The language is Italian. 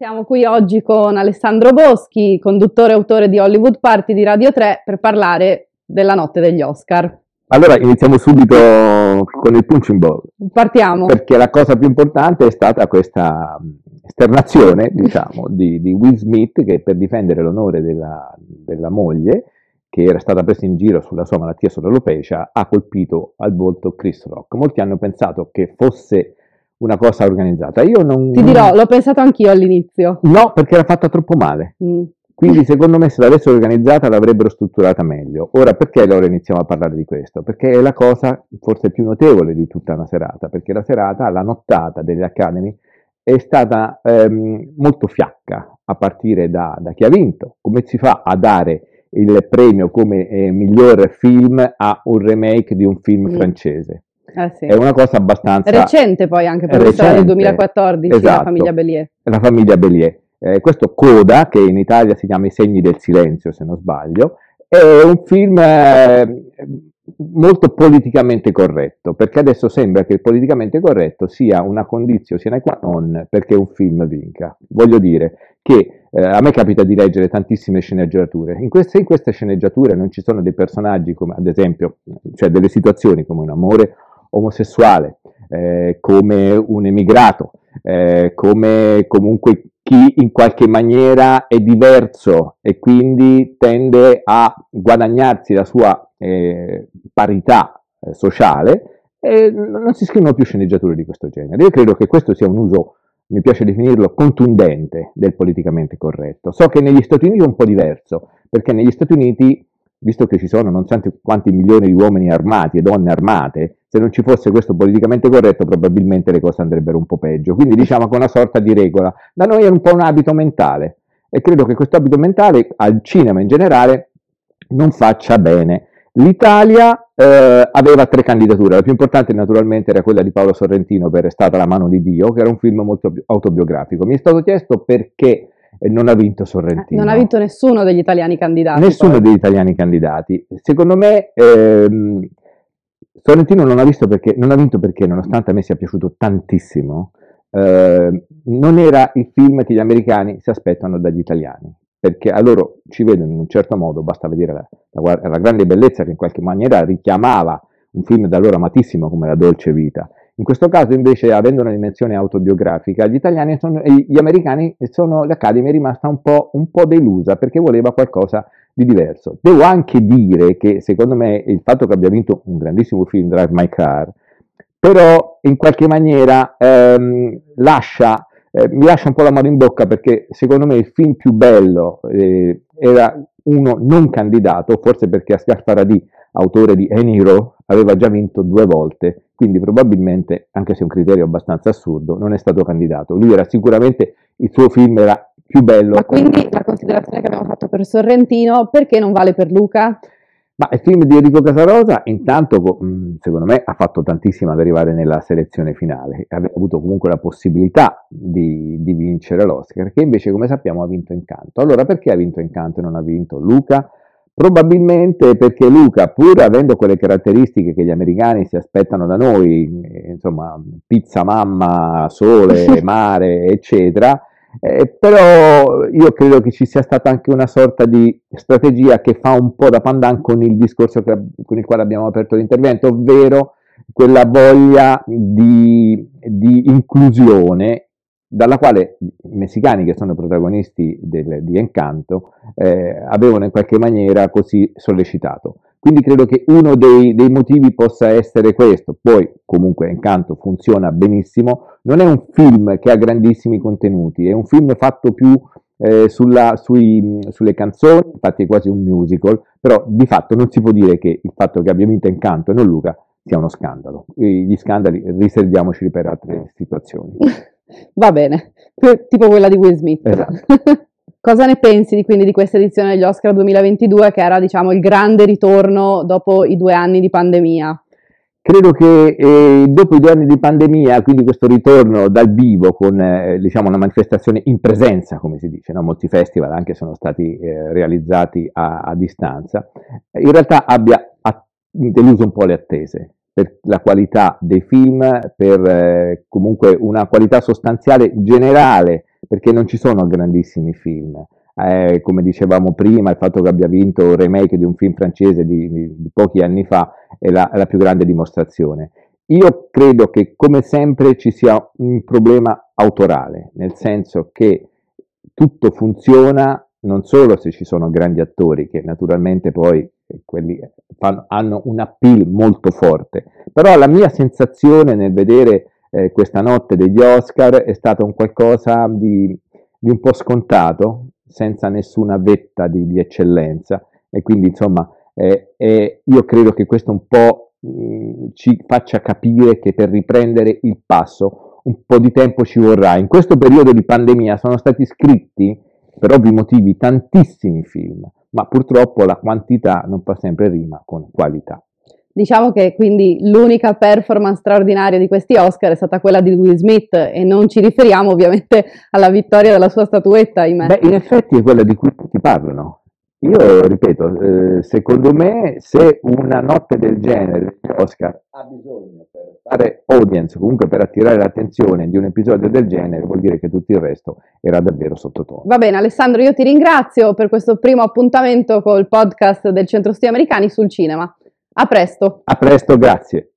Siamo qui oggi con Alessandro Boschi, conduttore e autore di Hollywood Party di Radio 3, per parlare della notte degli Oscar. Allora iniziamo subito con il punch in ball. Partiamo. Perché la cosa più importante è stata questa esternazione, diciamo, di, di, Will Smith che per difendere l'onore della, della moglie, che era stata presa in giro sulla sua malattia sovralopecia, ha colpito al volto Chris Rock. Molti hanno pensato che fosse una cosa organizzata. Io non... Ti dirò, l'ho pensato anch'io all'inizio. No, perché era fatta troppo male. Mm. Quindi secondo me se l'avessero organizzata l'avrebbero strutturata meglio. Ora perché allora iniziamo a parlare di questo? Perché è la cosa forse più notevole di tutta una serata, perché la serata, la nottata degli Academy è stata ehm, molto fiacca a partire da, da, chi ha vinto. Come si fa a dare il premio come eh, miglior film a un remake di un film mm. francese? Eh sì. È una cosa abbastanza... Recente poi anche per recente, del 2014, esatto, la famiglia Bellier. La famiglia Bellier. Eh, questo Coda, che in Italia si chiama I segni del silenzio, se non sbaglio, è un film eh, molto politicamente corretto, perché adesso sembra che il politicamente corretto sia una condizione sine qua non perché un film vinca. Voglio dire che eh, a me capita di leggere tantissime sceneggiature. In queste, in queste sceneggiature non ci sono dei personaggi come, ad esempio, cioè delle situazioni come un amore omosessuale, eh, come un emigrato, eh, come comunque chi in qualche maniera è diverso e quindi tende a guadagnarsi la sua eh, parità eh, sociale, non si scrivono più sceneggiature di questo genere. Io credo che questo sia un uso, mi piace definirlo, contundente del politicamente corretto. So che negli Stati Uniti è un po' diverso, perché negli Stati Uniti visto che ci sono non so quanti milioni di uomini armati e donne armate, se non ci fosse questo politicamente corretto probabilmente le cose andrebbero un po' peggio. Quindi diciamo che è una sorta di regola. Da noi è un po' un abito mentale e credo che questo abito mentale al cinema in generale non faccia bene. L'Italia eh, aveva tre candidature, la più importante naturalmente era quella di Paolo Sorrentino per È stata la mano di Dio, che era un film molto autobiografico. Mi è stato chiesto perché non ha vinto Sorrentino. Non ha vinto nessuno degli italiani candidati. Nessuno poi. degli italiani candidati. Secondo me ehm, Sorrentino non ha, perché, non ha, vinto perché, nonostante a me sia piaciuto tantissimo, eh, non era il film che gli americani si aspettano dagli italiani. Perché a loro ci vedono in un certo modo, basta vedere la, la, la grande bellezza che in qualche maniera richiamava un film da loro amatissimo come La Dolce Vita in questo caso invece, avendo una dimensione autobiografica, gli sono, gli americani sono, l'Academy è rimasta un po', un po' delusa perché voleva qualcosa di diverso. Devo anche dire che secondo me il fatto che abbia vinto un grandissimo film, Drive My Car, però in qualche maniera ehm, lascia, eh, mi lascia un po' la mano in bocca perché secondo me il film più bello eh, era uno non candidato, forse perché Asghar Faradi, autore di Eniro, aveva già vinto due volte quindi probabilmente, anche se è un criterio abbastanza assurdo, non è stato candidato. Lui era sicuramente, il suo film era più bello. Ma quindi la considerazione che abbiamo fatto per Sorrentino, perché non vale per Luca? Ma il film di Enrico Casarosa, intanto, secondo me, ha fatto tantissimo ad arrivare nella selezione finale. Aveva avuto comunque la possibilità di, di vincere l'Oscar, che invece, come sappiamo, ha vinto Incanto. Allora, perché ha vinto Incanto e non ha vinto Luca? Probabilmente perché Luca, pur avendo quelle caratteristiche che gli americani si aspettano da noi, insomma, pizza, mamma, sole, mare, eccetera, eh, però io credo che ci sia stata anche una sorta di strategia che fa un po' da pandan con il discorso che, con il quale abbiamo aperto l'intervento, ovvero quella voglia di, di inclusione dalla quale i messicani, che sono protagonisti del, di Encanto, eh, avevano in qualche maniera così sollecitato. Quindi credo che uno dei, dei, motivi possa essere questo. Poi, comunque, Encanto funziona benissimo. Non è un film che ha grandissimi contenuti, è un film fatto più eh, sulla, sui, sulle canzoni, infatti è quasi un musical, però di fatto non si può dire che il fatto che abbia vinto Encanto e non Luca sia uno scandalo. E gli scandali riserviamoci per altre situazioni. Va bene, tipo quella di Will Smith. Esatto. Cosa ne pensi di, quindi di questa edizione degli Oscar 2022 che era diciamo il grande ritorno dopo i due anni di pandemia? Credo che eh, dopo i due anni di pandemia, quindi questo ritorno dal vivo con eh, diciamo una manifestazione in presenza, come si dice, no? molti festival anche sono stati eh, realizzati a, a, distanza, in realtà abbia deluso un po' le attese per la qualità dei film, per eh, comunque una qualità sostanziale generale, perché non ci sono grandissimi film. Eh, come dicevamo prima, il fatto che abbia vinto un remake di un film francese di, di, di pochi anni fa è la, è la più grande dimostrazione. Io credo che come sempre ci sia un problema autorale, nel senso che tutto funziona non solo se ci sono grandi attori, che naturalmente poi eh, quelli fanno, hanno un appeal molto forte, però la mia sensazione nel vedere eh, questa notte degli Oscar è stata un qualcosa di, di un po' scontato, senza nessuna vetta di, di eccellenza e quindi insomma eh, eh, io credo che questo un po' mh, ci faccia capire che per riprendere il passo un po' di tempo ci vorrà. In questo periodo di pandemia sono stati scritti per ovvi motivi tantissimi film, ma purtroppo la quantità non fa sempre rima con qualità. Diciamo che quindi l'unica performance straordinaria di questi Oscar è stata quella di Will Smith e non ci riferiamo ovviamente alla vittoria della sua statuetta. Beh, in effetti è quella di cui tutti parlano. Io ripeto, eh, secondo me se una notte del genere Oscar ha bisogno fare audience, comunque per attirare l'attenzione di un episodio del genere, vuol dire che tutto il resto era davvero sottotono. Va bene Alessandro, io ti ringrazio per questo primo appuntamento col podcast del Centro Studi Americani sul cinema. A presto. A presto, grazie.